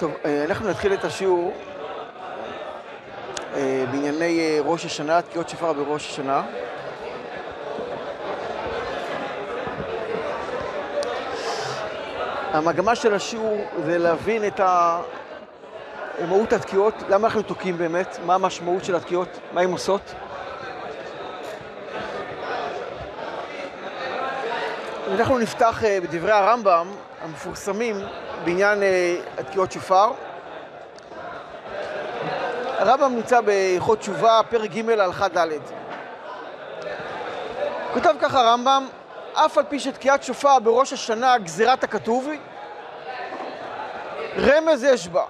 טוב, אה, אנחנו נתחיל את השיעור אה, בענייני אה, ראש השנה, תקיעות שופר בראש השנה. המגמה של השיעור זה להבין את מהות התקיעות, למה אנחנו תוקעים באמת, מה המשמעות של התקיעות, מה הן עושות. אנחנו נפתח בדברי הרמב"ם המפורסמים בעניין אה, התקיעות שופר. הרמב"ם נמצא בהלכות תשובה, פרק ג' הלכה ד'. כותב ככה הרמב"ם, אף על פי שתקיעת שופר בראש השנה גזירת הכתוב רמז יש בה.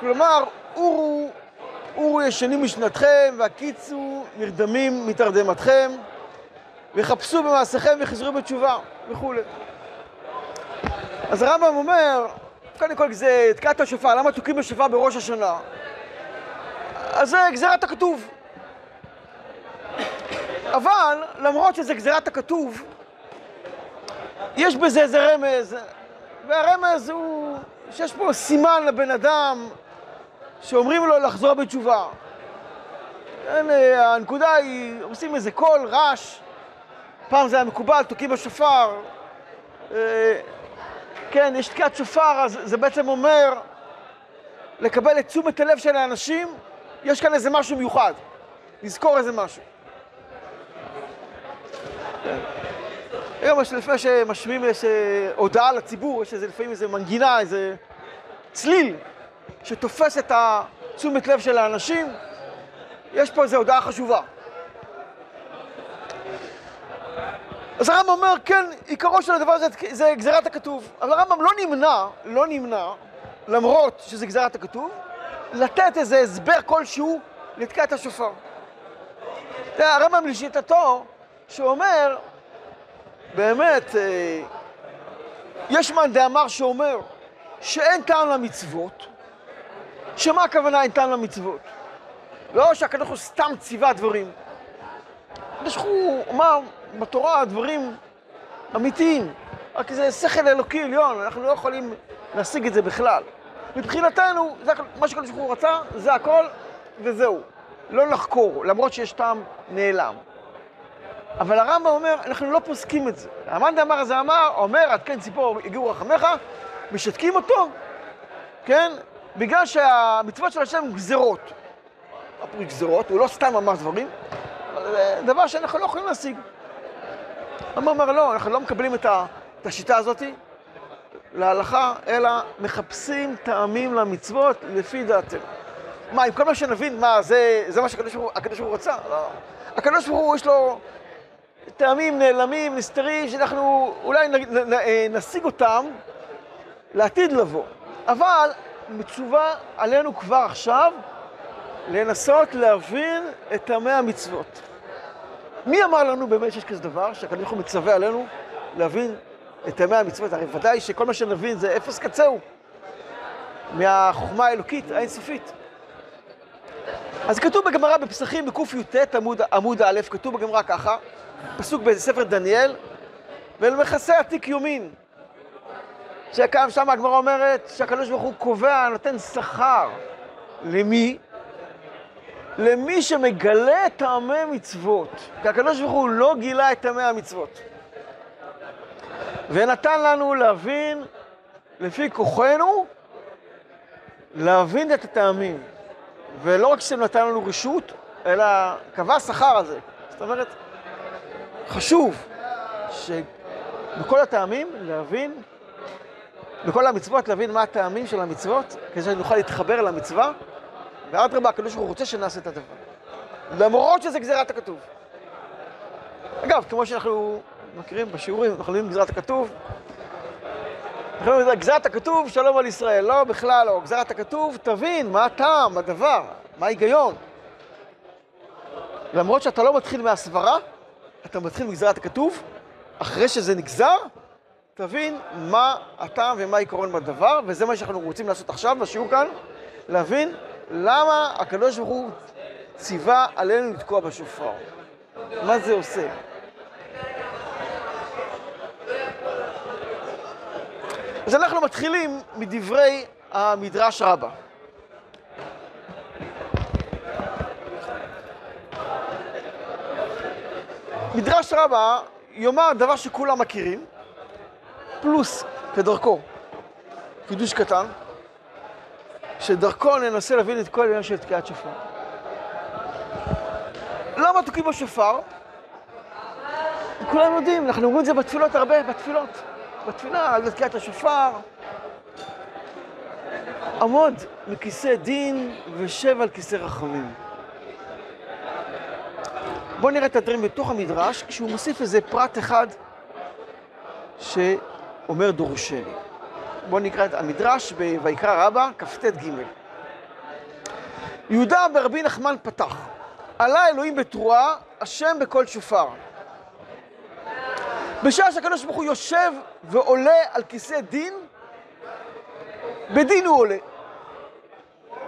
כלומר, אורו, אורו ישנים משנתכם, והקיצו נרדמים מתרדמתכם, וחפשו במעשיכם וחזרו בתשובה, וכולי. אז הרמב"ם אומר, קודם כל זה תקיעת השופר, למה תוקעים בשופר בראש השנה? אז זה גזירת הכתוב. אבל למרות שזה גזירת הכתוב, יש בזה איזה רמז, והרמז הוא שיש פה סימן לבן אדם שאומרים לו לחזור בתשובה. כן, הנקודה היא, עושים איזה קול, רעש, פעם זה היה מקובל, תוקעים בשופר. כן, יש תקיעת שופר, אז זה בעצם אומר לקבל את תשומת הלב של האנשים, יש כאן איזה משהו מיוחד, לזכור איזה משהו. כן. היום יש לפני שמשמיעים איזה הודעה לציבור, יש איזה לפעמים איזה מנגינה, איזה צליל שתופס את התשומת לב של האנשים, יש פה איזו הודעה חשובה. אז הרמב"ם אומר, כן, עיקרו של הדבר הזה זה גזירת הכתוב. אבל הרמב"ם לא נמנע, לא נמנע, למרות שזה גזירת הכתוב, לתת איזה הסבר כלשהו לתקיעת השופר. תראה, הרמב"ם לשיטתו, שאומר, באמת, אה, יש מאן דאמר שאומר שאין טעם למצוות, שמה הכוונה אין טעם למצוות? לא שהקדוש הוא סתם ציווה דברים. הקדוש הוא אמר בתורה דברים אמיתיים, רק זה שכל אלוקי עליון, אנחנו לא יכולים להשיג את זה בכלל. מבחינתנו, זה מה שקדוש ברוך הוא רצה, זה הכל וזהו. לא לחקור, למרות שיש טעם נעלם. אבל הרמב"ם אומר, אנחנו לא פוסקים את זה. המאן דאמר הזה אמר, אומר, עד כן ציפור הגיעו רחמך, משתקים אותו, כן? בגלל שהמצוות של השם הן גזירות. מה פה גזירות? הוא לא סתם אמר דברים, אבל זה דבר שאנחנו לא יכולים להשיג. הרמב"ם אומר, לא, אנחנו לא מקבלים את, ה, את השיטה הזאת להלכה, אלא מחפשים טעמים למצוות לפי דעתנו. מה, עם כל מה שנבין, מה, זה, זה מה שהקדוש ברוך הוא רצה? לא. הקדוש ברוך הוא, יש לו טעמים נעלמים, נסתרים, שאנחנו אולי נ, נ, נ, נשיג אותם לעתיד לבוא. אבל מצווה עלינו כבר עכשיו לנסות להבין את טעמי המצוות. מי אמר לנו באמת שיש כזה דבר, שהקדוש ברוך הוא מצווה עלינו להבין את טעמי המצוות? הרי ודאי שכל מה שנבין זה אפס קצהו מהחוכמה האלוקית האינסופית. אז כתוב בגמרא בפסחים בקי"ט עמוד, עמוד א', כתוב בגמרא ככה, פסוק בספר דניאל, ולמכסה עתיק יומין. שכאן שם הגמרא אומרת שהקדוש ברוך הוא קובע, נותן שכר. למי? למי שמגלה את טעמי מצוות. כי הקדוש ברוך הוא לא גילה את טעמי המצוות. ונתן לנו להבין, לפי כוחנו, להבין את הטעמים. ולא רק שנתן לנו רשות, אלא קבע שכר על זה. זאת אומרת, חשוב שבכל הטעמים להבין, בכל המצוות להבין מה הטעמים של המצוות, כדי שנוכל להתחבר למצווה, ואדרבה, הקדוש ברוך הוא רוצה שנעשה את הדבר. למרות שזה גזירת הכתוב. אגב, כמו שאנחנו מכירים בשיעורים, אנחנו לומדים גזירת הכתוב, אנחנו אומרים, גזירת הכתוב, שלום על ישראל. לא, בכלל לא. גזירת הכתוב, תבין מה הטעם, הדבר, מה ההיגיון. למרות שאתה לא מתחיל מהסברה, אתה מתחיל מגזירת הכתוב, אחרי שזה נגזר, תבין מה הטעם ומה העיקרון בדבר, וזה מה שאנחנו רוצים לעשות עכשיו בשיעור כאן, להבין למה הקדוש ברוך הוא ציווה עלינו לתקוע בשופר. מה זה עושה? אז אנחנו מתחילים מדברי המדרש רבה. מדרש רבה יאמר דבר שכולם מכירים, פלוס, כדרכו, חידוש קטן, שדרכו ננסה להבין את כל העניין של תקיעת שופר. למה תוקעים בשופר? כולם יודעים, אנחנו אומרים את זה בתפילות הרבה, בתפילות. בתפילה, על תקיעת השופר. עמוד מכיסא דין ושב על כיסא רחמים. בואו נראה את הדברים בתוך המדרש, כשהוא מוסיף איזה פרט אחד שאומר דורשני. בואו נקרא את המדרש בויקרא רבה, כ"ט ג'. יהודה ברבי נחמן פתח, עלה אלוהים בתרועה, השם בקול שופר. בשעה שהקדוש ברוך הוא יושב ועולה על כיסא דין, בדין הוא עולה.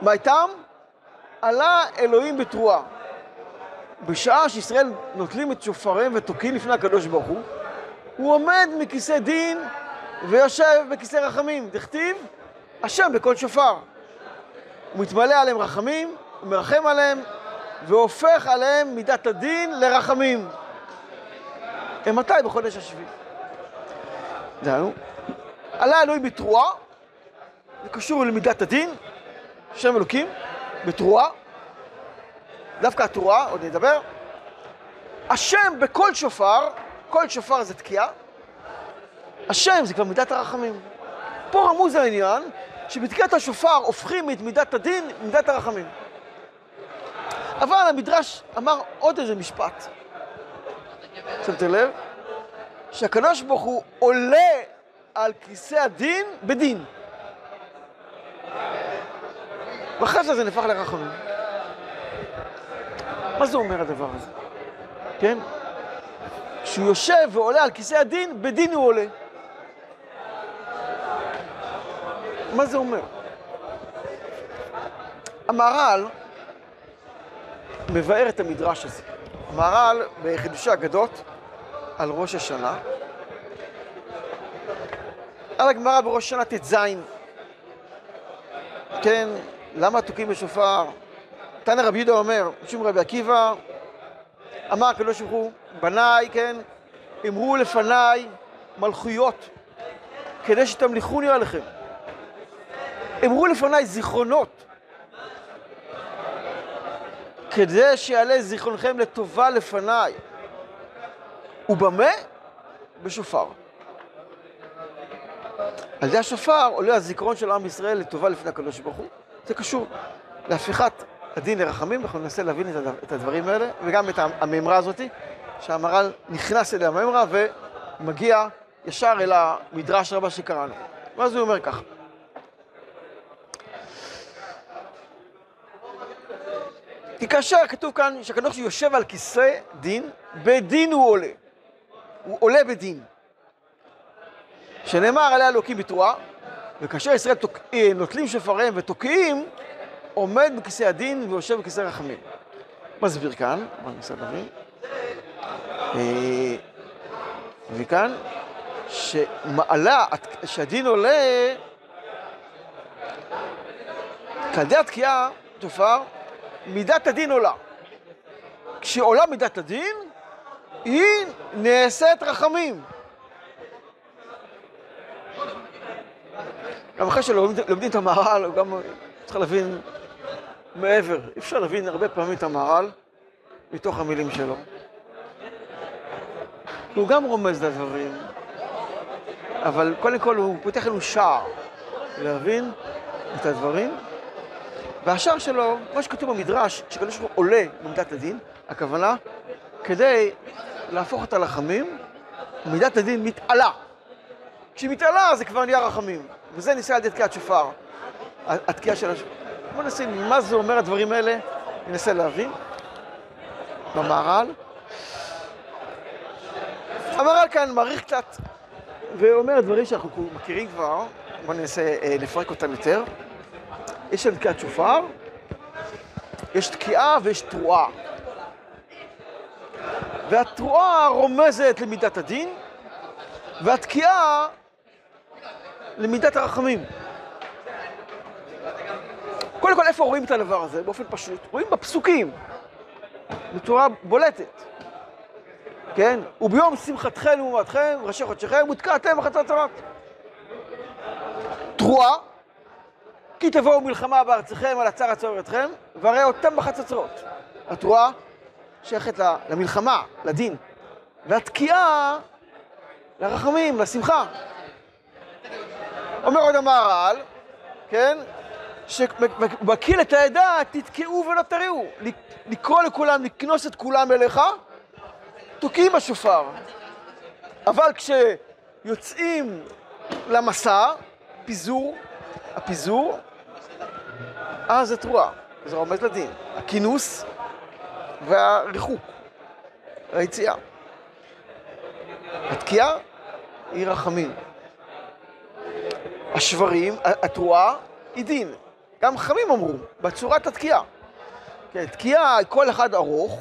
מה איתם? עלה אלוהים בתרועה. בשעה שישראל נוטלים את שופריהם ותוקעים לפני הקדוש ברוך הוא, הוא עומד מכיסא דין ויושב בכיסא רחמים. דכתיב, השם בקול שופר. הוא מתמלא עליהם רחמים, הוא מרחם עליהם, והופך עליהם מידת הדין לרחמים. הם מתי? בחודש השביעי. דהיינו, עלה אלוהים בתרועה, זה קשור למידת הדין, שם אלוקים, בתרועה, דווקא התרועה, עוד נדבר. השם בכל שופר, כל שופר זה תקיעה, השם זה כבר מידת הרחמים. פה רמוז העניין שבתקיעת השופר הופכים את מידת הדין למידת הרחמים. אבל המדרש אמר עוד איזה משפט. שמתם לב? שהקדוש ברוך הוא עולה על כיסא הדין בדין. ואחרי זה זה נהפך לרחמים. מה זה אומר הדבר הזה? כן? כשהוא יושב ועולה על כיסא הדין, בדין הוא עולה. מה זה אומר? המהר"ל מבאר את המדרש הזה. המהר"ל בחידושי אגדות על ראש השנה, על הגמרא בראש השנה ט"ז, כן, למה תוקעים בשופר? תנא רבי יהודה אומר, משום רבי עקיבא, אמר הקדוש ברוך הוא, בניי, כן, אמרו לפניי מלכויות, כדי שתמליכוני עליכם. אמרו לפניי זיכרונות, כדי שיעלה זיכרונכם לטובה לפניי. ובמה? בשופר. על ידי השופר עולה הזיכרון של עם ישראל לטובה לפני הקדוש ברוך הוא. זה קשור להפיכת הדין לרחמים, אנחנו ננסה להבין את הדברים האלה, וגם את המימרה הזאת, שהמהר"ל נכנס אליה המימרה ומגיע ישר אל המדרש רבה שקראנו. ואז הוא אומר ככה. כי כאשר כתוב כאן שהקדוש יושב על כיסא דין, בדין הוא עולה. הוא עולה בדין. שנאמר עליה אלוקים בתרועה, וכאשר ישראל תוק... אה, נוטלים שופריהם ותוקעים, עומד בכיסא הדין ויושב בכיסא רחמים. מסביר כאן, בוא ננסה להבין. וכאן, שמעלה, שהדין עולה, כלדי התקיעה, תופר, מידת הדין עולה. כשעולה מידת הדין, היא נעשית רחמים. גם אחרי שלומדים את המהר"ל, גם צריך להבין מעבר. אי אפשר להבין הרבה פעמים את המהר"ל מתוך המילים שלו. הוא גם רומז לדברים, אבל קודם כל הוא פותח לנו שער להבין את הדברים. והשער שלו, מה שכתוב במדרש, שקדוש ברוך הוא עולה במידת הדין, הכוונה, כדי להפוך את הלחמים, מידת הדין מתעלה. כשהיא מתעלה זה כבר נהיה רחמים, וזה ניסה על ידי תקיעת שופר, התקיעה של השופר. בואו נשים מה זה אומר הדברים האלה, ננסה להבין. במהר"ל. המהר"ל כאן מעריך קצת, ואומר דברים שאנחנו מכירים כבר, בואו ננסה אה, לפרק אותם יותר. יש שם תקיעת שופר, יש תקיעה ויש תרועה. והתרועה רומזת למידת הדין, והתקיעה למידת הרחמים. קודם כל, איפה רואים את הדבר הזה? באופן פשוט. רואים בפסוקים, בצורה בולטת. כן? וביום שמחתכם ומועדכם, ראשי חודשיכם, ותקעתם בחצוצרות. תרועה, כי תבואו מלחמה בארציכם על הצער הצוער אתכם, והרי אותם בחצוצרות. התרועה שייכת למלחמה, לדין, והתקיעה לרחמים, לשמחה. אומר עוד המהר"ל, כן? שמקיל את העדה, תתקעו ולא תריעו. לקרוא לכולם, לקנוס את כולם אליך, תוקעים בשופר. אבל כשיוצאים למסע, פיזור, הפיזור, אז זה תרועה, זה רומז לדין. הכינוס והריחוק, היציאה. התקיעה היא רחמים. השברים, התרועה היא דין. גם חכמים אמרו, בצורת התקיעה. כן, תקיעה, כל אחד ארוך,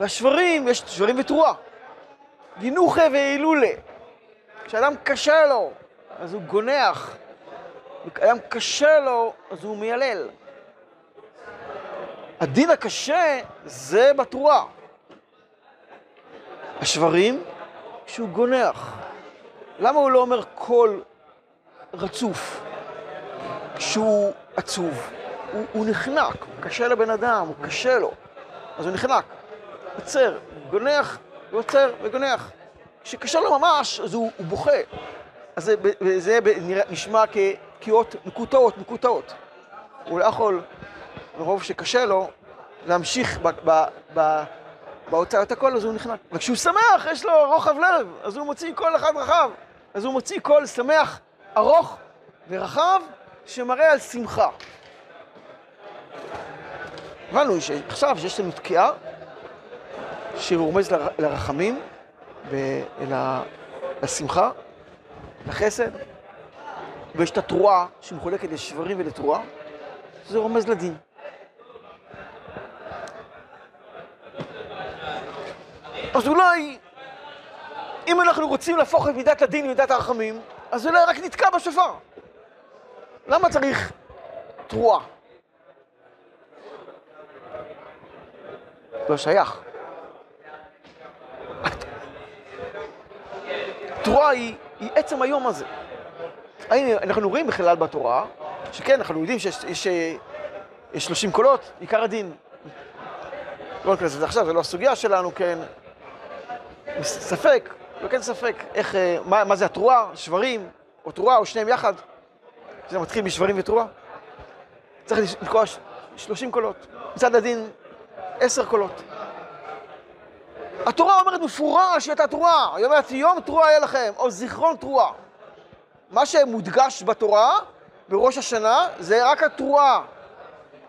והשברים, יש שברים ותרועה. גינוחה והילולה. כשאדם קשה לו, אז הוא גונח. כשאדם קשה לו, אז הוא מיילל. הדין הקשה זה בתרועה. השברים, כשהוא גונח. למה הוא לא אומר קול רצוף? כשהוא עצוב. הוא, הוא נחנק, הוא קשה לבן אדם, הוא קשה לו. אז הוא נחנק. עוצר, גונח, ועוצר וגונח. כשקשה לו ממש, אז הוא, הוא בוכה. אז זה, זה נשמע כקריאות מקוטעות, מקוטעות. הוא לא יכול, מרוב שקשה לו, להמשיך בהוצאת הקול, אז הוא נחנק. וכשהוא שמח, יש לו רוחב לב, אז הוא מוציא קול אחד רחב. אז הוא מוציא קול שמח, ארוך ורחב, שמראה על שמחה. הבנו שעכשיו שיש לנו תקיעה, שרומז לרחמים, לשמחה, לחסד, ויש את התרועה שמחולקת לשברים ולתרועה, שזה רומז לדין. אז אולי, אם אנחנו רוצים להפוך את מידת הדין למידת הרחמים, אז אולי רק נתקע בשופר. למה צריך תרועה? לא שייך. תרועה היא, היא עצם היום הזה. הנה, אנחנו רואים בכלל בתורה, שכן, אנחנו יודעים שיש יש, יש 30 קולות, עיקר הדין. לא ניכנס לזה עכשיו, זו לא הסוגיה שלנו, כן. ספק, לא כן ספק, איך, אה, מה, מה זה התרועה, שברים, או תרועה, או שניהם יחד. זה מתחיל משברים ותרועה. צריך לקרוא 30 קולות. מצד הדין, 10 קולות. התורה אומרת מפורש שהייתה תרועה. היא אומרת, יום תרועה היה לכם, או זיכרון תרועה. מה שמודגש בתורה, בראש השנה, זה רק התרועה.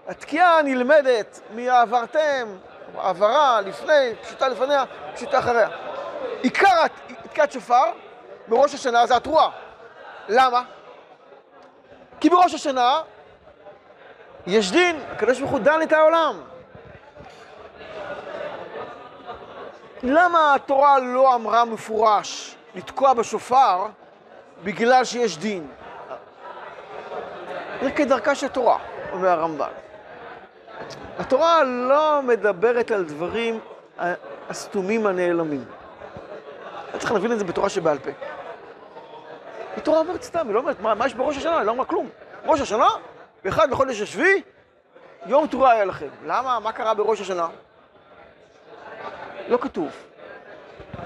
התקיעה נלמדת מעברתם, העברה לפני, פשוטה לפניה, פשוטה אחריה. עיקר תקיעת שופר בראש השנה זה התרועה. למה? כי בראש השנה יש דין, הקדוש ברוך הוא דן את העולם. למה התורה לא אמרה מפורש לתקוע בשופר בגלל שיש דין? זה כדרכה של תורה, אומר הרמב"ן. התורה לא מדברת על דברים הסתומים הנעלמים. צריך להבין את זה בתורה שבעל פה. התורה אומרת סתם, היא לא אומרת, מה, מה יש בראש השנה? היא לא אומרת כלום. ראש השנה, באחד בחודש השביעי, יום תורה היה לכם. למה? מה קרה בראש השנה? לא כתוב.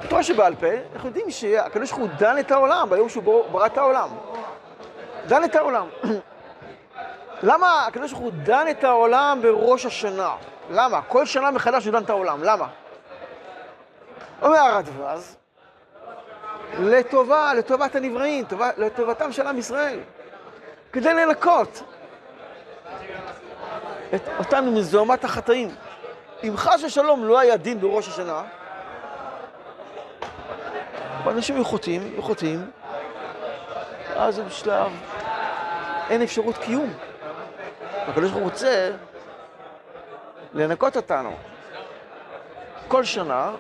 בתורה שבעל פה, אנחנו יודעים שהקדוש ברוך הוא דן את העולם ביום שהוא ברא את העולם. דן את העולם. למה הקדוש ברוך הוא דן את העולם בראש השנה? למה? כל שנה מחדש הוא דן את העולם. למה? אומר הרדווז, לטובה, לטובת הנבראים, לטובתם של עם ישראל. כדי לנקות את אותנו מזוהמת החטאים. אם חס ושלום לא היה דין בראש השנה, אנשים היו חוטאים, היו אז בשלב אין אפשרות קיום. הקדוש ברוך הוא רוצה לנקות אותנו. כל שנה,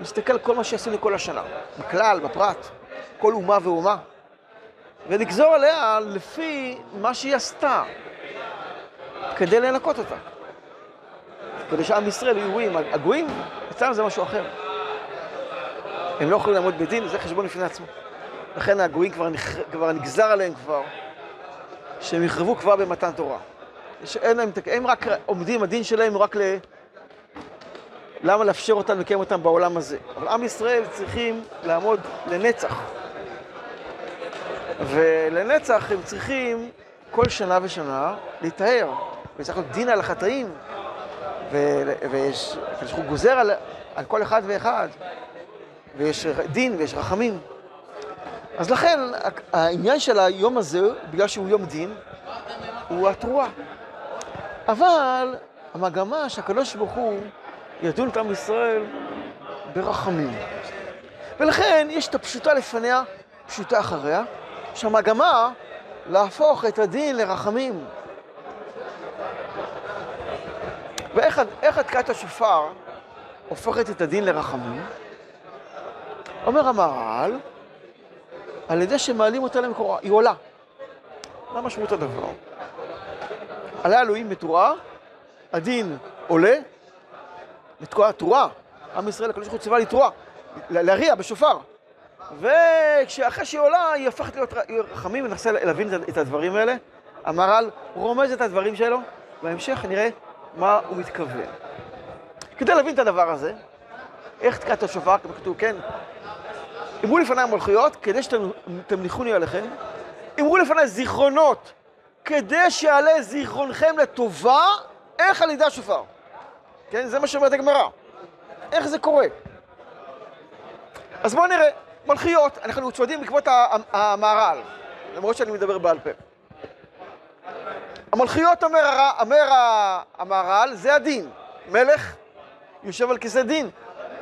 נסתכל על כל מה שעשינו כל השנה, בכלל, בפרט, כל אומה ואומה, ולגזור עליה לפי מה שהיא עשתה. כדי לנקות אותה. כדי שעם ישראל יהיו גויים. הגויים, אצלנו זה משהו אחר. הם לא יכולים לעמוד בדין, זה חשבון לפני עצמו. לכן הגויים כבר, נכ... כבר נגזר עליהם כבר, שהם יחרבו כבר במתן תורה. שאין להם, הם רק עומדים, הדין שלהם הוא רק ל... למה לאפשר אותם לקיים אותם בעולם הזה? אבל עם ישראל צריכים לעמוד לנצח. ולנצח הם צריכים כל שנה ושנה להיטהר. וצריך להיות דין על החטאים, ויש, ברוך הוא גוזר על, על כל אחד ואחד, ויש דין ויש רחמים. אז לכן העניין של היום הזה, בגלל שהוא יום דין, הוא התרועה. אבל המגמה שהקדוש ברוך הוא ידון את עם ישראל ברחמים. ולכן יש את הפשוטה לפניה, פשוטה אחריה, שהמגמה להפוך את הדין לרחמים. ואיך התקעת השופר הופכת את הדין לרחמים? אומר המהר"ל, על ידי שמעלים אותה למקורה, היא עולה. מה משמעות הדבר? עלה אלוהים בתורה, הדין עולה, לתקוע תרועה. עם ישראל, הקדוש ברוך הוא ציווה לתרועה, להריע בשופר. וכשאחרי שהיא עולה, היא הופכת להיות רחמים, וננסה להבין את הדברים האלה. המהר"ל רומז את הדברים שלו, בהמשך נראה מה הוא מתכוון. כדי להבין את הדבר הזה, איך תקעת השופר, כמו כתוב, כן, אמרו לפניי מלכויות, כדי שתמליכוני עליכם. אמרו לפניי זיכרונות, כדי שיעלה זיכרונכם לטובה, איך על ידי השופר. כן, זה מה שאומרת הגמרא. איך זה קורה? אז בואו נראה, מלכיות, אנחנו צועדים בעקבות המהר"ל, למרות שאני מדבר בעל פה. המלכיות, אומר, אומר המהר"ל, זה הדין. מלך יושב על כיסא דין,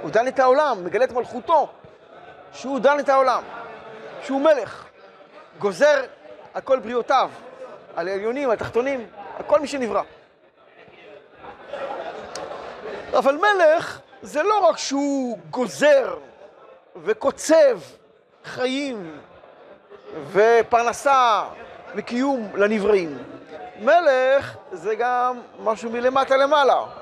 הוא דן את העולם, מגלה את מלכותו, שהוא דן את העולם, שהוא מלך, גוזר על כל בריאותיו, על העליונים, על התחתונים, על כל מי שנברא. אבל מלך זה לא רק שהוא גוזר וקוצב חיים ופרנסה וקיום לנבראים. מלך זה גם משהו מלמטה למעלה.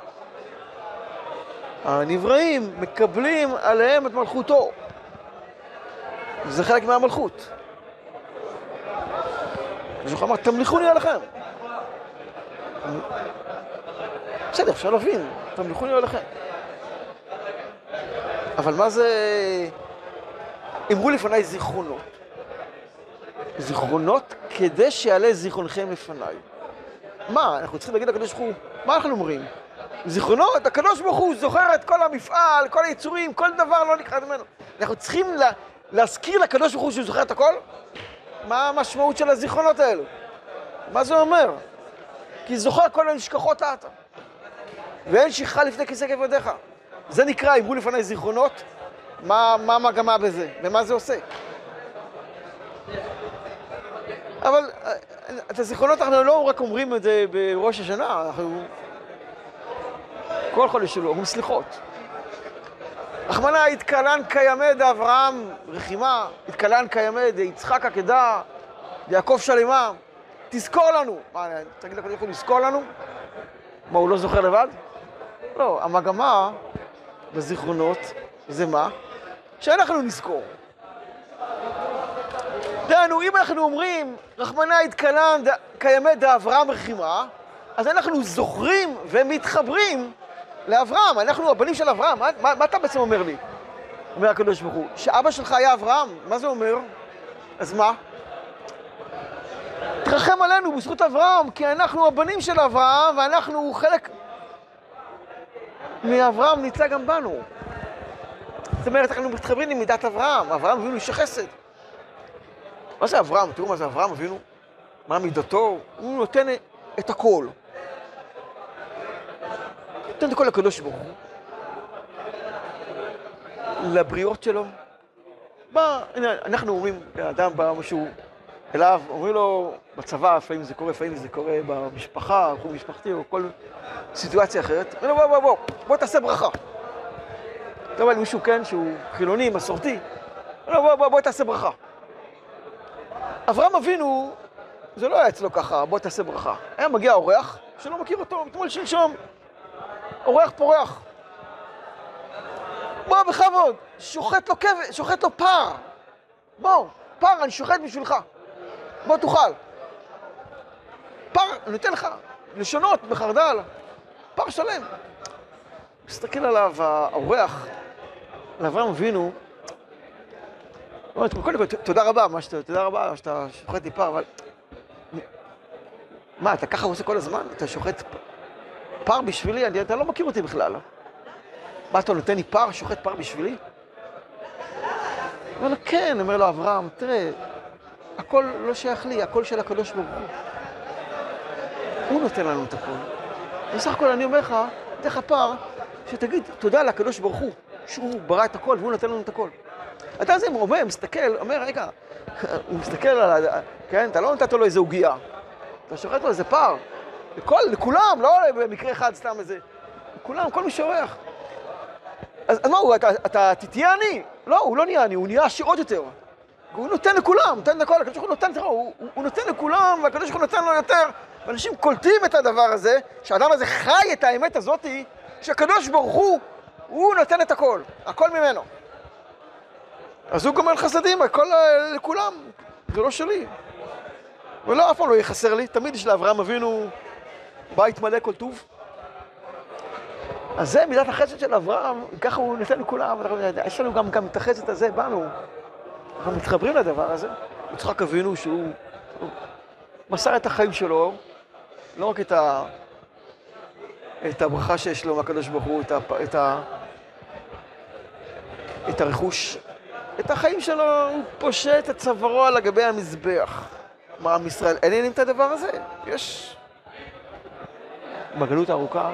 הנבראים מקבלים עליהם את מלכותו. זה חלק מהמלכות. מישהו אמר, תמליכוני עליכם. בסדר, אפשר להבין, תמליכוני עליכם. אבל מה זה... אמרו לפניי זיכרונות. זיכרונות כדי שיעלה זיכרונכם לפניי. מה, אנחנו צריכים להגיד לקדוש ברוך הוא, מה אנחנו אומרים? זיכרונות, הקדוש ברוך הוא זוכר את כל המפעל, כל היצורים, כל דבר לא נקרא ממנו. אנחנו צריכים לה, להזכיר לקדוש ברוך הוא שהוא זוכר את הכל? מה המשמעות של הזיכרונות האלו? מה זה אומר? כי זוכר כל הנשכחות האטה. ואין שכחה לפני כיסא כבודיך. זה נקרא, אמרו לפניי זיכרונות, מה המגמה בזה, ומה זה עושה. אבל אה, את הזיכרונות אנחנו לא רק אומרים את זה בראש השנה, אנחנו כל חודש שלו אומרים סליחות. רחמנא התקלן כימי דאברהם רחימה, התקלן כימי דיצחק עקדה, דיעקב שלמה. תזכור לנו. מה, תגיד לקדוש ברוך הוא לזכור לנו? מה, הוא לא זוכר לבד? לא, המגמה בזיכרונות זה מה? שאנחנו נזכור. דהיינו, אם אנחנו אומרים, רחמנא התקלן כימי דאברהם רחימה, אז אנחנו זוכרים ומתחברים לאברהם, אנחנו הבנים של אברהם, מה, מה, מה אתה בעצם אומר לי? אומר הקדוש ברוך הוא, שאבא שלך היה אברהם, מה זה אומר? אז מה? תרחם עלינו בזכות אברהם, כי אנחנו הבנים של אברהם, ואנחנו חלק מאברהם נמצא גם בנו. זאת אומרת, אנחנו מתחברים עם מידת אברהם, אברהם אבינו איש החסד. מה זה אברהם? תראו מה זה אברהם אבינו, מה מידתו, הוא נותן את הכל. נותן את הכל לקדוש ברוך הוא, לבריות שלו. בא, הנה, אנחנו אומרים, אדם בא משהו אליו, אומרים לו, בצבא, לפעמים זה קורה, לפעמים זה קורה במשפחה, חוג משפחתי, או כל סיטואציה אחרת. אומר לו, בוא, בוא, בוא, בוא תעשה ברכה. אתה אומר מישהו, כן, שהוא חילוני, מסורתי, אומר לו, בוא, בוא, בוא תעשה ברכה. אברהם אבינו, זה לא היה אצלו ככה, בוא תעשה ברכה. היה מגיע אורח, שלא מכיר אותו, אתמול שלשום, אורח פורח. בוא, בכבוד, שוחט לו כבש, שוחט לו פר. בוא, פר, אני שוחט בשבילך. בוא תאכל. פר, אני נותן לך לשונות בחרדל, פר שלם. מסתכל עליו האורח, על אברהם אבינו, קודם כל, תודה רבה, מה שאתה, תודה רבה שאתה שוחט לי פר, אבל... מה, אתה ככה עושה כל הזמן? אתה שוחט פר בשבילי? אני, אתה לא מכיר אותי בכלל. מה, אתה נותן לי פר, שוחט פר בשבילי? אומר לו, כן, אומר לו אברהם, תראה, הכל לא שייך לי, הכל של הקדוש ברוך הוא. הוא נותן לנו את הכל. בסך הכל אני אומר לך, אתן לך פר, שתגיד תודה לקדוש ברוך הוא, שהוא ברא את הכל והוא נותן לנו את הכל. אתה זה אומר, מסתכל, אומר, רגע, הוא מסתכל על ה... כן, אתה לא נתת לו איזה עוגייה. אתה שוחט לו איזה פר. לכל, לכולם, לא במקרה אחד סתם איזה... לכולם, כל מי שאורח. אז, אז מה הוא, אתה, אתה תהיה עני? לא, הוא לא נהיה עני, הוא נהיה עשיר עוד יותר. הוא נותן לכולם, נותן לכל, הקדוש ברוך הוא נותן, תראו, הוא, הוא נותן לכולם, והקדוש ברוך הוא נותן לו יותר. ואנשים קולטים את הדבר הזה, שהאדם הזה חי את האמת הזאתי, שהקדוש ברוך הוא, הוא נותן את הכל, הכל ממנו. אז הוא גומר חסדים, הכל לכולם, זה לא שלי. ולא, אף פעם לא יהיה חסר לי, תמיד יש לאברהם אבינו בית מלא כל טוב. אז זה מידת החסד של אברהם, ככה הוא נותן לכולם, יש לנו גם, גם את החסד הזה בנו. אנחנו מתחברים לדבר הזה. יצחק אבינו שהוא מסר את החיים שלו, לא רק את, ה, את הברכה שיש לו מהקדוש ברוך הוא, את, ה, את, ה, את הרכוש, את החיים שלו, הוא פושט את צווארו על גבי המזבח. מה עם ישראל, אין עניינים את הדבר הזה? יש בגלות הארוכה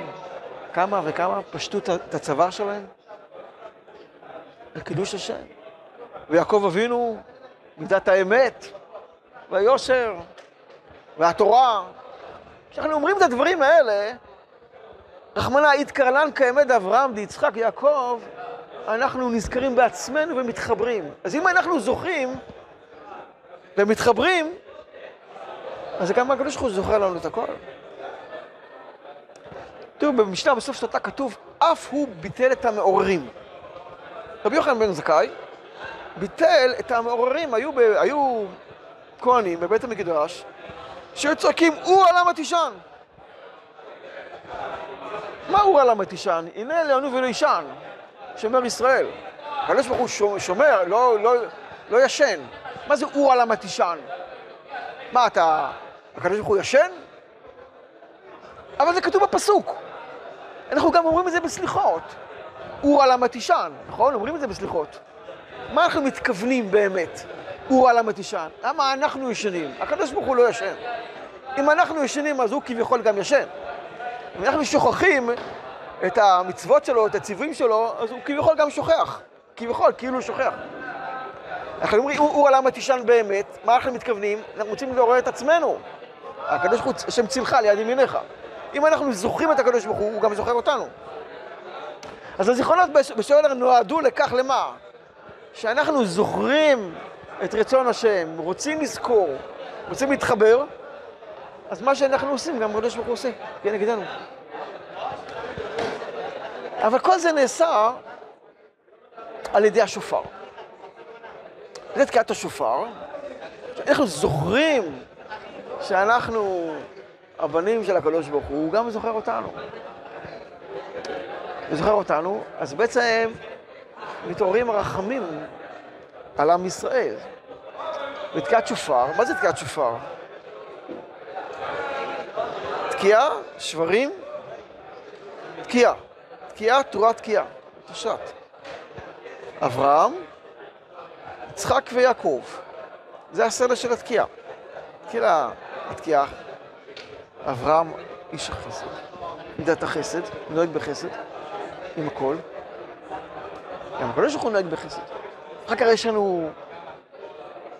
כמה וכמה פשטו את הצוואר שלהם לקידוש השם. ויעקב אבינו, מידת האמת, והיושר, והתורה. כשאנחנו אומרים את הדברים האלה, רחמנא איתקרלן כאמת אברהם דיצחק יעקב, אנחנו נזכרים בעצמנו ומתחברים. אז אם אנחנו זוכים ומתחברים, אז גם הקדוש ברוך הוא זוכר לנו את הכל. תראו, במשנה בסוף סוטה כתוב, אף הוא ביטל את המעוררים. רבי יוחנן בן זכאי ביטל את המעוררים, היו, ב, היו כהנים בבית המקדש שהיו צועקים, הוא עלם התישן. מה הוא עלם התישן? הנה לענו ולא ישן, שומר ישראל. הקדוש ברוך הוא שומר, לא, לא, לא ישן. מה זה הוא עלם התישן? מה אתה, הקדוש ברוך הוא ישן? אבל זה כתוב בפסוק. אנחנו גם אומרים את זה בסליחות. אור על המתישן, נכון? אומרים את זה בסליחות. מה אנחנו מתכוונים באמת? אור על המתישן. למה אנחנו ישנים? הקדוש ברוך הוא לא ישן. אם אנחנו ישנים, אז הוא כביכול גם ישן. אם אנחנו שוכחים את המצוות שלו, את הציוויים שלו, אז הוא כביכול גם שוכח. כביכול, כאילו הוא שוכח. אנחנו אומרים, אור על המתישן באמת, מה אנחנו מתכוונים? אנחנו רוצים לעורר את עצמנו. הקדוש ברוך הוא, השם צילך ליד ימיניך. אם אנחנו זוכרים את הקדוש ברוך הוא, הוא גם זוכר אותנו. אז הזיכרונות בשואלר נועדו לכך למה? שאנחנו זוכרים את רצון השם, רוצים לזכור, רוצים להתחבר, אז מה שאנחנו עושים, גם הקדוש ברוך הוא עושה, כנגדנו. אבל כל זה נעשה על ידי השופר. זה תקיעת השופר. אנחנו זוכרים שאנחנו הבנים של הקדוש ברוך הוא, הוא גם זוכר אותנו. הוא זוכר אותנו, אז בעצם מתעוררים הרחמים על עם ישראל. ותקיעת שופר, מה זה תקיעת שופר? תקיעה, שברים, תקיעה. תקיעה, תורה תקיעה, תשת. אברהם, יצחק ויעקב. זה הסדר של התקיעה. תקיעה, התקיעה, אברהם איש החסד, מידת החסד, נוהג בחסד, עם הכל. גם הקדוש ברוך הוא נוהג בחסד. אחר כך יש לנו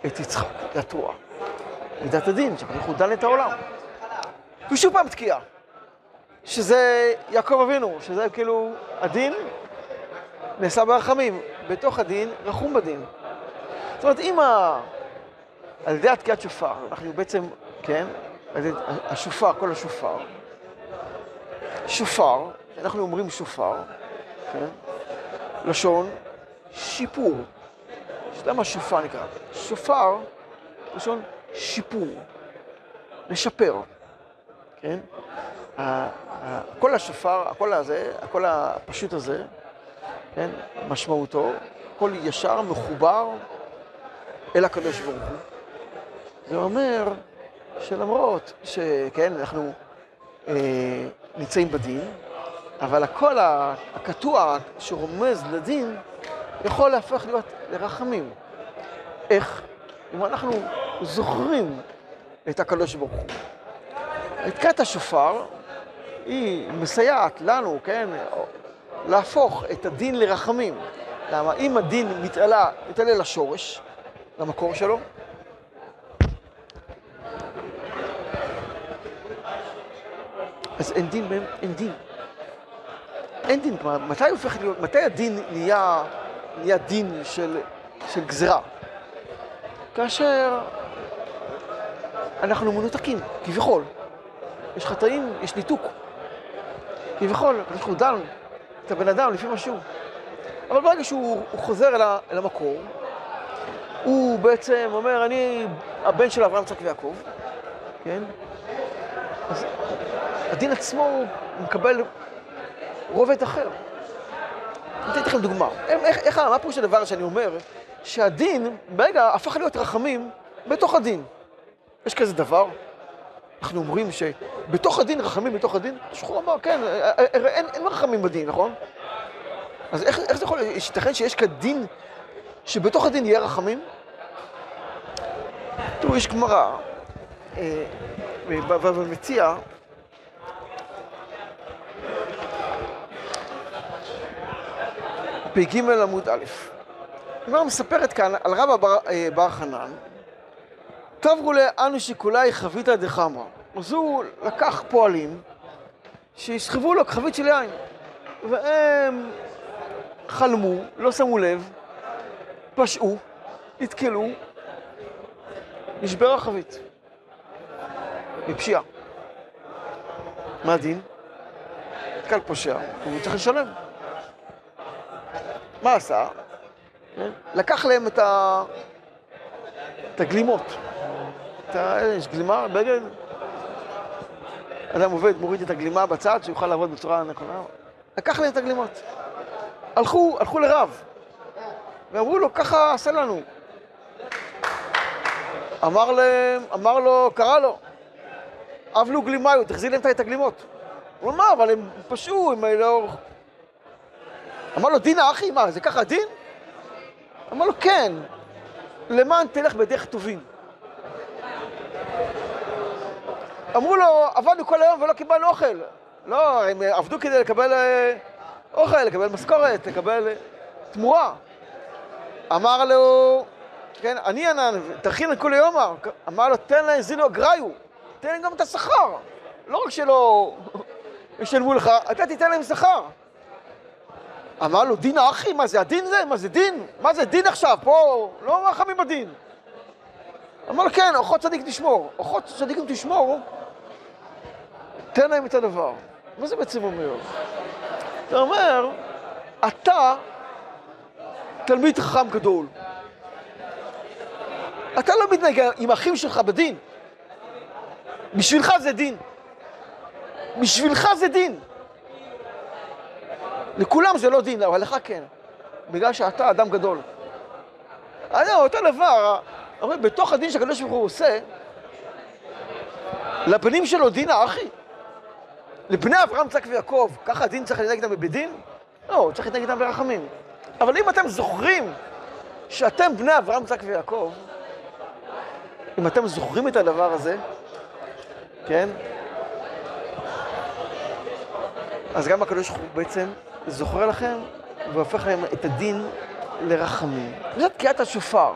את יצחק, את התורה, מידת הדין, הוא דן את העולם. ושוב פעם תקיעה, שזה יעקב אבינו, שזה כאילו הדין נעשה ברחמים, בתוך הדין רחום בדין. זאת אומרת, אם ה... על ידי התקיעת שופר, אנחנו בעצם, כן, השופר, כל השופר, שופר, אנחנו אומרים שופר, כן? לשון שיפור. אתה יודע מה שופר נקרא? שופר, לשון שיפור, לשפר, כן? הקול השופר, הקול הזה, הקול הפשוט הזה, כן? משמעותו, קול ישר, מחובר אל הקדוש ברוך הוא. זה אומר שלמרות שכן, אנחנו אה, נמצאים בדין, אבל הקול הקטוע שרומז לדין יכול להפך להיות לרחמים. איך? אם אנחנו זוכרים את הקדוש ברוך הוא. נתקעת השופר, היא מסייעת לנו, כן, להפוך את הדין לרחמים. למה? אם הדין מתעלה, מתעלה לשורש, למקור שלו, אז אין דין בהם, אין דין. אין דין, כלומר, מתי הופך להיות, מתי הדין נהיה, נהיה דין של, של גזירה? כאשר אנחנו מנותקים, כביכול. יש חטאים, יש ניתוק. כביכול, הוא דן את הבן אדם לפי משהו. אבל ברגע שהוא חוזר אל, אל המקור, הוא בעצם אומר, אני הבן של אברהם, יצחק ויעקב, כן? אז הדין עצמו מקבל רובד אחר. אני אתן לכם דוגמה. איך, איך, מה פירוש הדבר שאני אומר? שהדין, ברגע, הפך להיות רחמים בתוך הדין. יש כזה דבר? אנחנו אומרים שבתוך הדין, רחמים בתוך הדין, שחור אמר, כן, אין, אין, אין רחמים בדין, נכון? אז איך, איך זה יכול להיות? ייתכן שיש כדין שבתוך הדין יהיה רחמים? תראו, יש גמרא, אה, ומציע, פ"ג עמוד א'. הגמרא מספרת כאן על רבא בר, אה, בר חנן, טוב אנו שיקולי חביתא דחמרא. אז הוא לקח פועלים שיסחבו לו חבית של יין, והם חלמו, לא שמו לב, פשעו, נתקלו, נשבר החבית. מפשיעה. מה הדין? נתקל פושע, הוא צריך לשלם. מה עשה? לקח להם את, ה... את הגלימות. את ה... יש גלימה, בגד. אדם עובד, מוריד את הגלימה בצד, שיוכל לעבוד בצורה נכונה. לקח להם את הגלימות. הלכו, הלכו לרב, ואמרו לו, ככה עשה לנו. אמר להם, אמר לו, קרא לו, אבלו גלימיו, תחזיר להם את הגלימות. הוא אמר, אבל הם פשעו, הם לא... אמר לו, דין האחי, מה, זה ככה דין? אמר לו, כן, למען תלך בדרך טובים. אמרו לו, עבדנו כל היום ולא קיבלנו אוכל. לא, הם עבדו כדי לקבל אה, אוכל, לקבל משכורת, לקבל אה, תמורה. אמר לו, כן, אני ענן, תכין כולי יומר. אמר לו, תן להם זינו אגריו, תן להם גם את השכר. לא רק שלא ישלמו לך, אתה תיתן להם שכר. אמר לו, דין האחי, מה זה הדין זה? מה זה דין? מה זה דין עכשיו? פה לא רחמים בדין. אמר לו, כן, אורחות צדיק תשמור. אורחות צדיקים תשמור, תן להם את הדבר. מה זה בעצם אומר? זה אומר, אתה תלמיד חכם גדול. אתה לא מתנהג עם אחים שלך בדין. בשבילך זה דין. בשבילך זה דין. לכולם זה לא דין, אבל לך כן. בגלל שאתה אדם גדול. אני אותו דבר, אומרים, בתוך הדין שהקדוש ברוך הוא עושה, לבנים שלו דין האחי. לבני אברהם, צק ויעקב, ככה הדין צריך לנהג איתם בדין? לא, הוא צריך לנהג איתם ברחמים. אבל אם אתם זוכרים שאתם בני אברהם, צק ויעקב, אם אתם זוכרים את הדבר הזה, כן? אז גם הקדוש ברוך הוא בעצם זוכר לכם והופך להם את הדין לרחמים. זאת תקיעת השופר.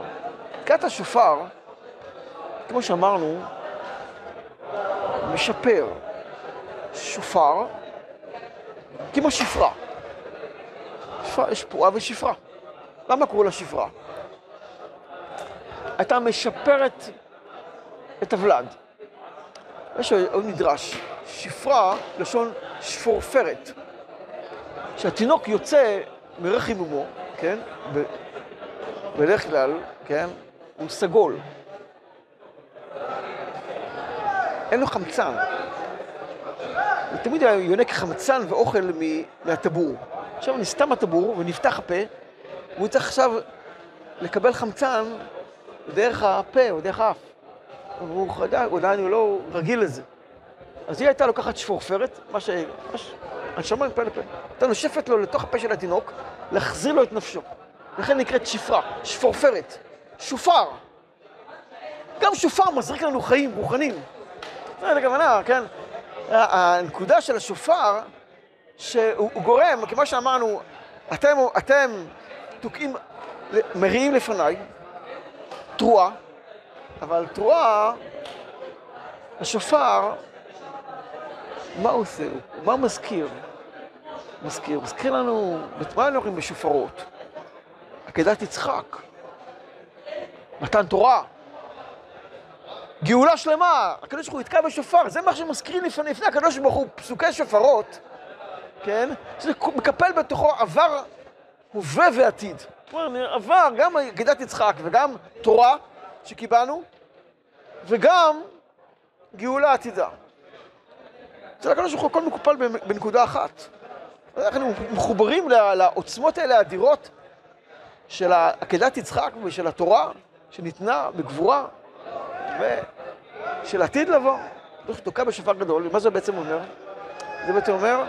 תקיעת השופר, כמו שאמרנו, משפר. שופר כמו שפרה. שפרה, יש פרועה ושפרה. למה קראו לה שפרה? הייתה משפרת את הוולד. יש עוד מדרש שפרה, לשון שפורפרת. כשהתינוק יוצא מרחם אמו, כן? בדרך כלל, כן? הוא סגול. אין לו חמצן. הוא תמיד היה יונק חמצן ואוכל מהטבור. עכשיו נסתם הטבור ונפתח הפה, והוא צריך עכשיו לקבל חמצן דרך הפה או דרך האף. והוא עדיין לא רגיל לזה. אז היא הייתה לוקחת שפורפרת, מה ש... הנשמה מפה לפה. הייתה נושפת לו לתוך הפה של התינוק, להחזיר לו את נפשו. לכן נקראת שפרה, שפורפרת, שופר. גם שופר מזריק לנו חיים רוחניים. זאת הכוונה, כן? הנקודה של השופר, שהוא גורם, כמו שאמרנו, אתם, אתם תוקעים, מריעים לפניי, תרועה, אבל תרועה, השופר, מה הוא עושה? מה מזכיר? מזכיר, מזכיר לנו, מה אנחנו רואים בשופרות? עקדת יצחק, מתן תורה, גאולה שלמה, הקדוש ברוך הוא יתקע בשופר, זה מה שמזכירים לפני, לפני הקדוש ברוך הוא, פסוקי שופרות, כן? שזה מקפל בתוכו עבר, הווה ועתיד. כלומר, עבר גם עקדת יצחק וגם תורה שקיבלנו, וגם גאולה עתידה. אצל הקדוש ברוך הוא הכל מקופל בנקודה אחת. אנחנו מחוברים לעוצמות האלה האדירות של עקדת יצחק ושל התורה שניתנה בגבורה ושל עתיד לבוא. הקדוש תוקע בשופר גדול, ומה זה בעצם אומר? זה בעצם אומר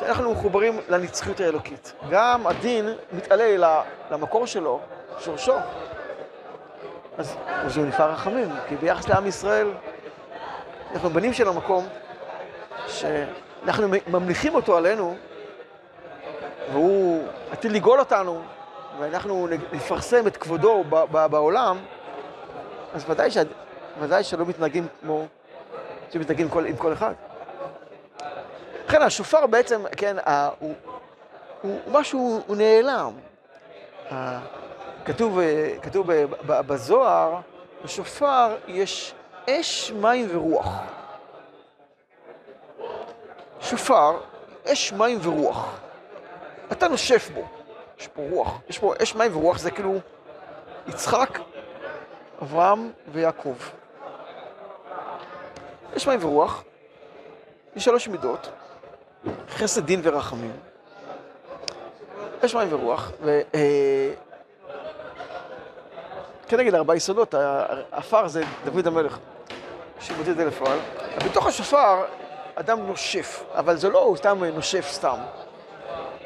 שאנחנו מחוברים לנצחיות האלוקית. גם הדין מתעלה למקור שלו, שורשו. אז הוא נפער רחמים, כי ביחס לעם ישראל, אנחנו בנים של המקום, שאנחנו ממליכים אותו עלינו, והוא עתיד לגאול אותנו, ואנחנו נפרסם את כבודו בעולם, אז ודאי, ש... ודאי שלא מתנהגים כמו שמתנהגים כל... עם כל אחד. לכן השופר בעצם, כן, ה... הוא, הוא משהו, הוא נעלם. כתוב, כתוב בזוהר, בשופר יש אש, מים ורוח. שופר, אש, מים ורוח. אתה נושף בו, יש פה רוח, יש פה אש, מים ורוח, זה כאילו יצחק, אברהם ויעקב. אש, מים ורוח, יש שלוש מידות, חסד, דין ורחמים. אש, מים ורוח, ו... אה, כנגד ארבעה יסודות, העפר זה דוד המלך, שמוציא את זה לפועל. בתוך השופר אדם נושף, אבל זה לא הוא סתם נושף סתם.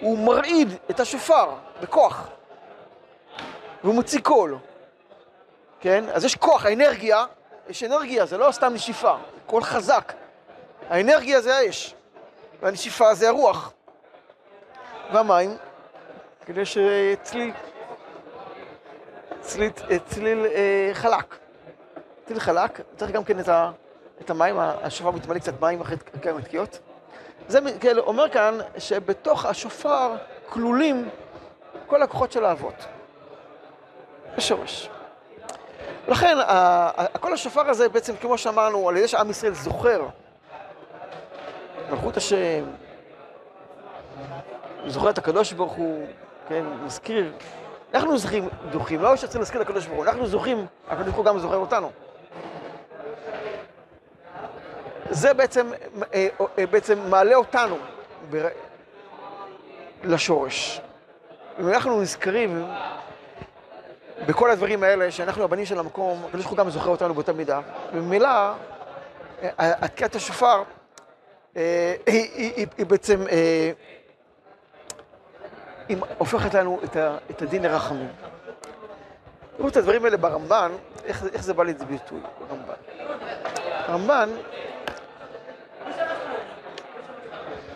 הוא מרעיד את השופר בכוח, והוא מוציא קול, כן? אז יש כוח, האנרגיה, יש אנרגיה, זה לא סתם נשיפה, קול חזק. האנרגיה זה האש, והנשיפה זה הרוח. והמים, כדי שצליל, צליל, צליל אה, חלק. צליל חלק, צריך גם כן את, ה, את המים, השופר מתמלא קצת מים אחרי כמה תקיעות. זה כאילו אומר כאן שבתוך השופר כלולים כל הכוחות של האבות. בשורש. לכן, כל השופר הזה בעצם, כמו שאמרנו, על ידי שעם ישראל זוכר מלכות השם, זוכר את הקדוש ברוך הוא, כן, מזכיר. אנחנו זוכרים, דוחים, לא שצריכים להזכיר לקדוש ברוך הוא, אנחנו זוכרים, הקדוש ברוך הוא גם זוכר אותנו. זה בעצם, אה, אה, בעצם מעלה אותנו לשורש. אם אנחנו נזכרים בכל הדברים האלה, שאנחנו הבנים של המקום, הקדוש ברוך הוא גם זוכר אותנו באותה מידה, וממילא, התקיעת אה, השופר היא, היא, היא בעצם היא הופכת לנו את הדין לרחמים. תראו את הדברים האלה ברמב"ן, איך, איך זה בא לידי ביטוי, ברמב"ן. הרמב"ן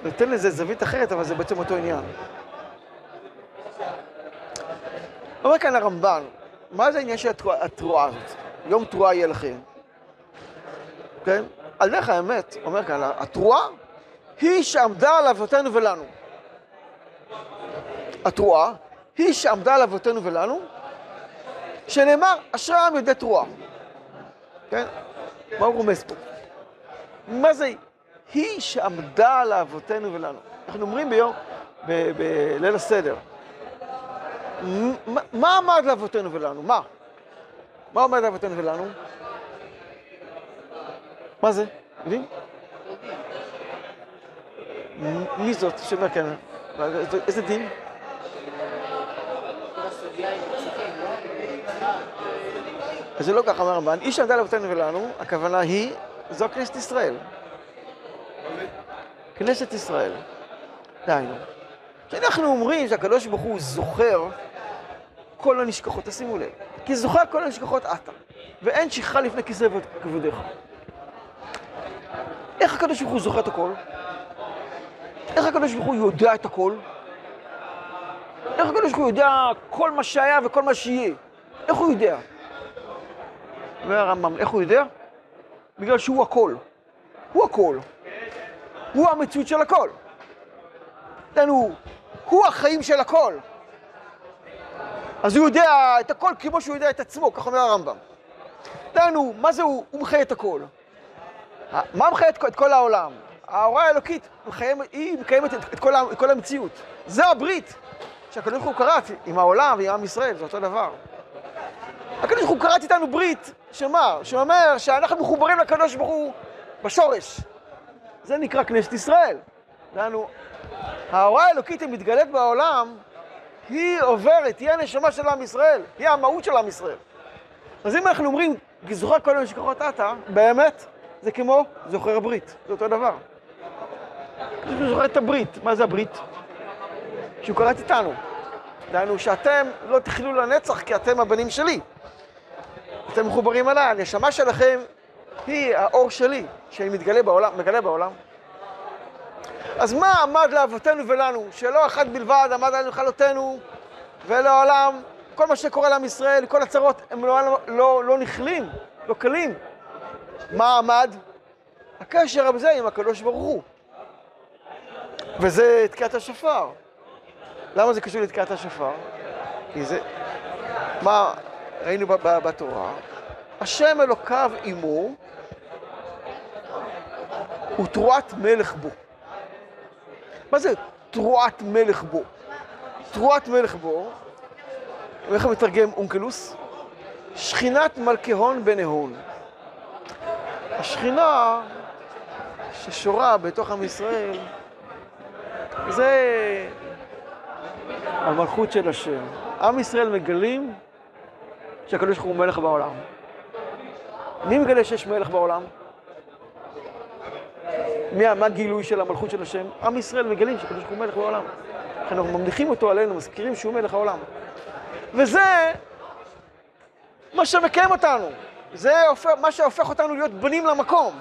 נותן לזה זווית אחרת, אבל זה בעצם אותו עניין. אומר כאן הרמב"ן, מה זה העניין של התרועה הזאת? יום תרועה יהיה לכם. כן? על דרך האמת, אומר כאן, התרועה היא שעמדה על אבותינו ולנו. התרועה היא שעמדה על אבותינו ולנו, שנאמר, אשרי העם יודעי תרועה. כן? מה הוא רומז פה? מה זה היא שעמדה לאבותינו ולנו. אנחנו אומרים ביום, בליל הסדר, מה עמד לאבותינו ולנו? מה? מה עומד לאבותינו ולנו? מה זה? יודעים? מי זאת שאומר כן? איזה דין? אז זה לא ככה אומר הרמב"ן. איש עמדה לאבותינו ולנו, הכוונה היא, זו כנסת ישראל. כנסת ישראל. דהיינו. כשאנחנו אומרים שהקדוש ברוך הוא זוכר כל הנשכחות, תשימו לב. כי זוכר כל הנשכחות אתה, ואין שכחה לפני כיסא כבודיך. איך הקדוש ברוך הוא זוכר את הכל? איך הקדוש ברוך הוא יודע את הכל? איך הקדוש ברוך הוא יודע כל מה שהיה וכל מה שיהיה? איך הוא יודע? אומר הרמב"ם, איך הוא יודע? בגלל שהוא הכל. הוא הכל. הוא המציאות של הכל. דהיינו, הוא החיים של הכל. אז הוא יודע את הכל כמו שהוא יודע את עצמו, כך אומר הרמב"ם. דהיינו, מה זה הוא? הוא מחיה את הכל. מה מחיה את כל העולם? ההוראה האלוקית, היא מקיימת את כל, את כל המציאות. זה הברית שהקדוש ברוך הוא קראת עם העולם ועם עם ישראל, זה אותו דבר. הקדוש ברוך הוא קראת איתנו ברית, שמה? שאומר שאנחנו מחוברים לקדוש ברוך הוא בשורש. זה נקרא כנסת ישראל. דהיינו, ההוראה האלוקית המתגלית בעולם, היא עוברת, היא הנשמה של עם ישראל, היא המהות של עם ישראל. אז אם אנחנו אומרים, זוכר כל היום שכחות עתה, באמת, זה כמו זוכר ברית, זה אותו דבר. הוא זוכר את הברית, מה זה הברית? שהוא קראת איתנו. דהיינו שאתם לא תחילו לנצח כי אתם הבנים שלי. אתם מחוברים אליי, הנשמה שלכם היא האור שלי, שאני מתגלה בעולם, מגלה בעולם. אז מה עמד לאבותינו ולנו? שלא אחד בלבד עמד עלינו לכלותנו ולעולם, כל מה שקורה לעם ישראל, כל הצרות, הם לא, לא, לא נכלים, לא קלים. מה עמד? הקשר הזה עם הקדוש ברוך הוא. וזה תקיעת השופר. למה זה קשור לתקיעת השופר? כי זה... מה ראינו בתורה? השם אלוקיו עמו ותרועת מלך בו. מה זה תרועת מלך בו? תרועת מלך בו, איך מתרגם אונקלוס? שכינת מלכהון בנהון. השכינה ששורה בתוך עם ישראל זה המלכות של השם. עם ישראל מגלים שהקדוש ברוך הוא מלך בעולם. מי מגלה שיש מלך בעולם? מה הגילוי של המלכות של השם? עם ישראל מגלים שהקדוש ברוך הוא מלך בעולם. אנחנו ממליכים אותו עלינו, מזכירים שהוא מלך העולם. וזה מה שמקיים אותנו. זה מה שהופך אותנו להיות בנים למקום.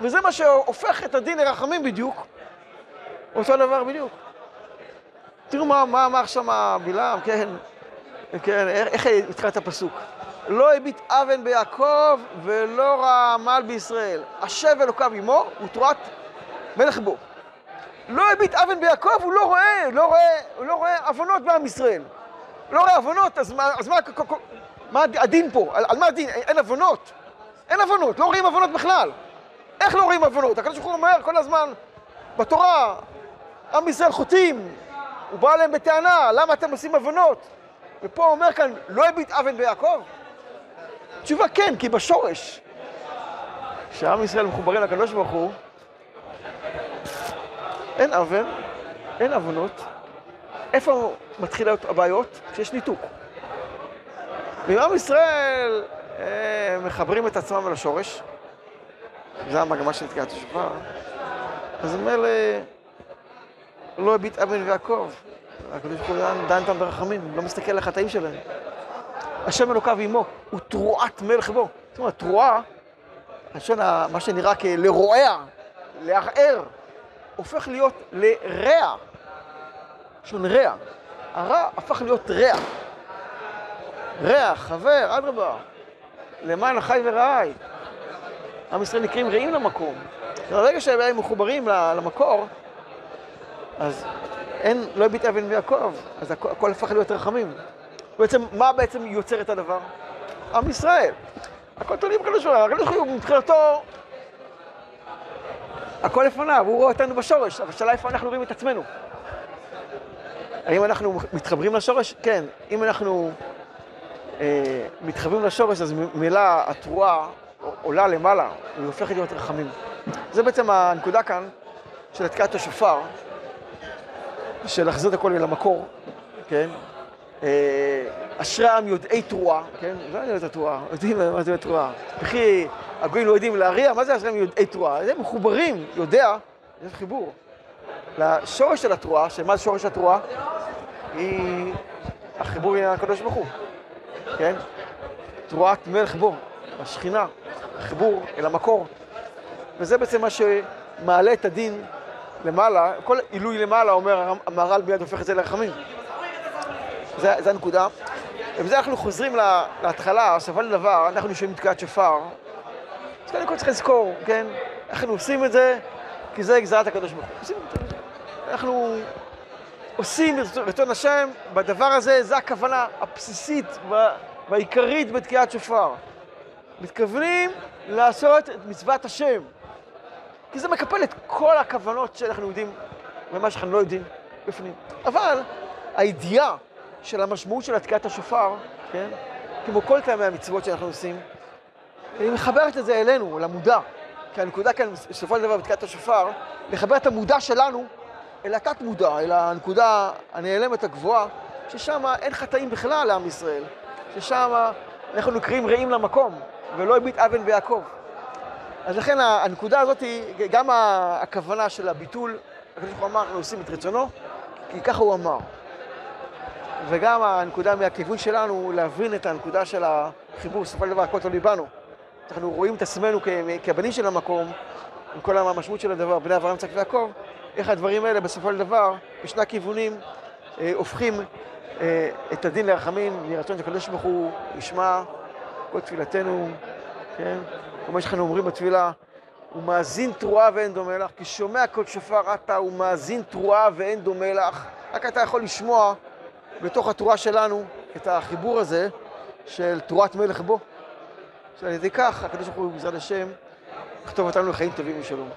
וזה מה שהופך את הדין לרחמים בדיוק. אותו דבר בדיוק. תראו מה אמר שם בלעם, כן, כן, איך התחילת הפסוק? לא הביט אבן ביעקב ולא רע עמל בישראל. השב אלוקיו עמו ותרועת מלך בו. לא הביט אבן ביעקב, הוא לא רואה, לא רואה, הוא לא רואה עוונות בעם ישראל. לא רואה עוונות, אז מה, אז מה, מה הדין פה? על, על מה הדין? אין עוונות. אין עוונות, לא רואים עוונות בכלל. איך לא רואים עוונות? הקדוש ברוך הוא אומר כל הזמן בתורה, עם ישראל חוטאים, הוא בא אליהם בטענה, למה אתם עושים עוונות? ופה הוא אומר כאן, לא הביט אבן ביעקב? תשובה כן, כי בשורש, כשעם ישראל מחוברים לקדוש ברוך הוא, אין אבן, אין עוונות. איפה מתחילות הבעיות? כשיש ניתוק. ואם עם ישראל אה, מחברים את עצמם אל השורש, זה המגמה של תקיעת השופר, אז ממילא לא הביט אבן ויעקב. הקדוש ברוך הוא דן אותם ברחמים, לא מסתכל על החטאים שלהם. השם אלוקיו עמו, הוא תרועת מלך בו. זאת אומרת, תרועה, לשון מה שנראה כלרועע, לערער, הופך להיות לרע. לשון רע. הרע הפך להיות רע. רע, חבר, אדרבה. למען החי ורעי. עם ישראל נקראים רעים למקום. ברגע שהם מחוברים למקור, אז אין, לא הביט אבן ויעקב, אז הכ, הכל הפך להיות רחמים. בעצם, מה בעצם יוצר את הדבר? עם ישראל. הכל תלוי בקדוש ברוך הוא, הקדוש ברוך הוא מבחינתו הכל לפניו, הוא רואה אותנו בשורש, אבל השאלה איפה אנחנו רואים את עצמנו. האם אנחנו מתחברים לשורש? כן. אם אנחנו אה, מתחברים לשורש, אז ממילא התרועה עולה למעלה, היא הופכת להיות רחמים. זה בעצם הנקודה כאן של התקיעת השופר, של להחזיר את הכל אל המקור, כן? אה, אשרי העם יודעי תרועה, כן? לא יודעים את התרועה, יודעים מה זה תרועה. וכי הגויים לא יודעים להריע, מה זה אשרי העם יודעי תרועה? הם מחוברים, יודע, יש חיבור. לשורש של התרועה, שמה זה שורש התרועה? היא החיבור עם הקדוש ברוך הוא, כן? תרועת מלך בו, השכינה, החיבור אל המקור. וזה בעצם מה שמעלה את הדין למעלה, כל עילוי למעלה, אומר המהר"ל ביד הופך את זה לרחמים. זה, זה הנקודה. ובזה אנחנו חוזרים להתחלה, בסופו של דבר, אנחנו שומעים תקיעת שופר. אז קודם כל צריך לזכור, כן? אנחנו עושים את זה כי זה גזרת הקדוש ברוך הוא. אנחנו עושים רצון השם, בדבר הזה, זה הכוונה הבסיסית והעיקרית בתקיעת שופר. מתכוונים לעשות את מצוות השם. כי זה מקפל את כל הכוונות שאנחנו יודעים ומה שאנחנו לא יודעים בפנים. אבל הידיעה של המשמעות של התקיעת השופר, כן? כמו כל טעמי המצוות שאנחנו עושים, היא מחברת את זה אלינו, למודע. כי הנקודה כאן, בסופו של דבר, בתקיעת השופר, לחבר את המודע שלנו אל התת-מודע, אל הנקודה הנעלמת הגבוהה, ששם אין חטאים בכלל לעם ישראל, ששם אנחנו נקראים רעים למקום, ולא הביט אבן ביעקב. אז לכן הנקודה הזאת היא גם הכוונה של הביטול, הקדוש ברוך הוא אמר, אנחנו עושים את רצונו, כי ככה הוא אמר. וגם הנקודה מהכיוון שלנו, להבין את הנקודה של החיבור, בסופו של דבר הכל תלוי בנו. אנחנו רואים את עצמנו כבנים של המקום, עם כל המשמעות של הדבר, בני אברהם, צחק ויעקב, איך הדברים האלה בסופו של דבר, בשני הכיוונים, אה, הופכים אה, את הדין לרחמים, יהי רצון שהקדוש ברוך הוא ישמע כל תפילתנו, כן? כמו שאנחנו אומרים בתפילה, הוא מאזין תרועה ואין דומה לך, כי שומע כל שופר אתה, הוא מאזין תרועה ואין דומה לך. רק אתה יכול לשמוע בתוך התרועה שלנו את החיבור הזה של תרועת מלך בו. שעל ידי כך הקדוש ברוך הוא בעזרת השם יכתוב אותנו לחיים טובים ושלום.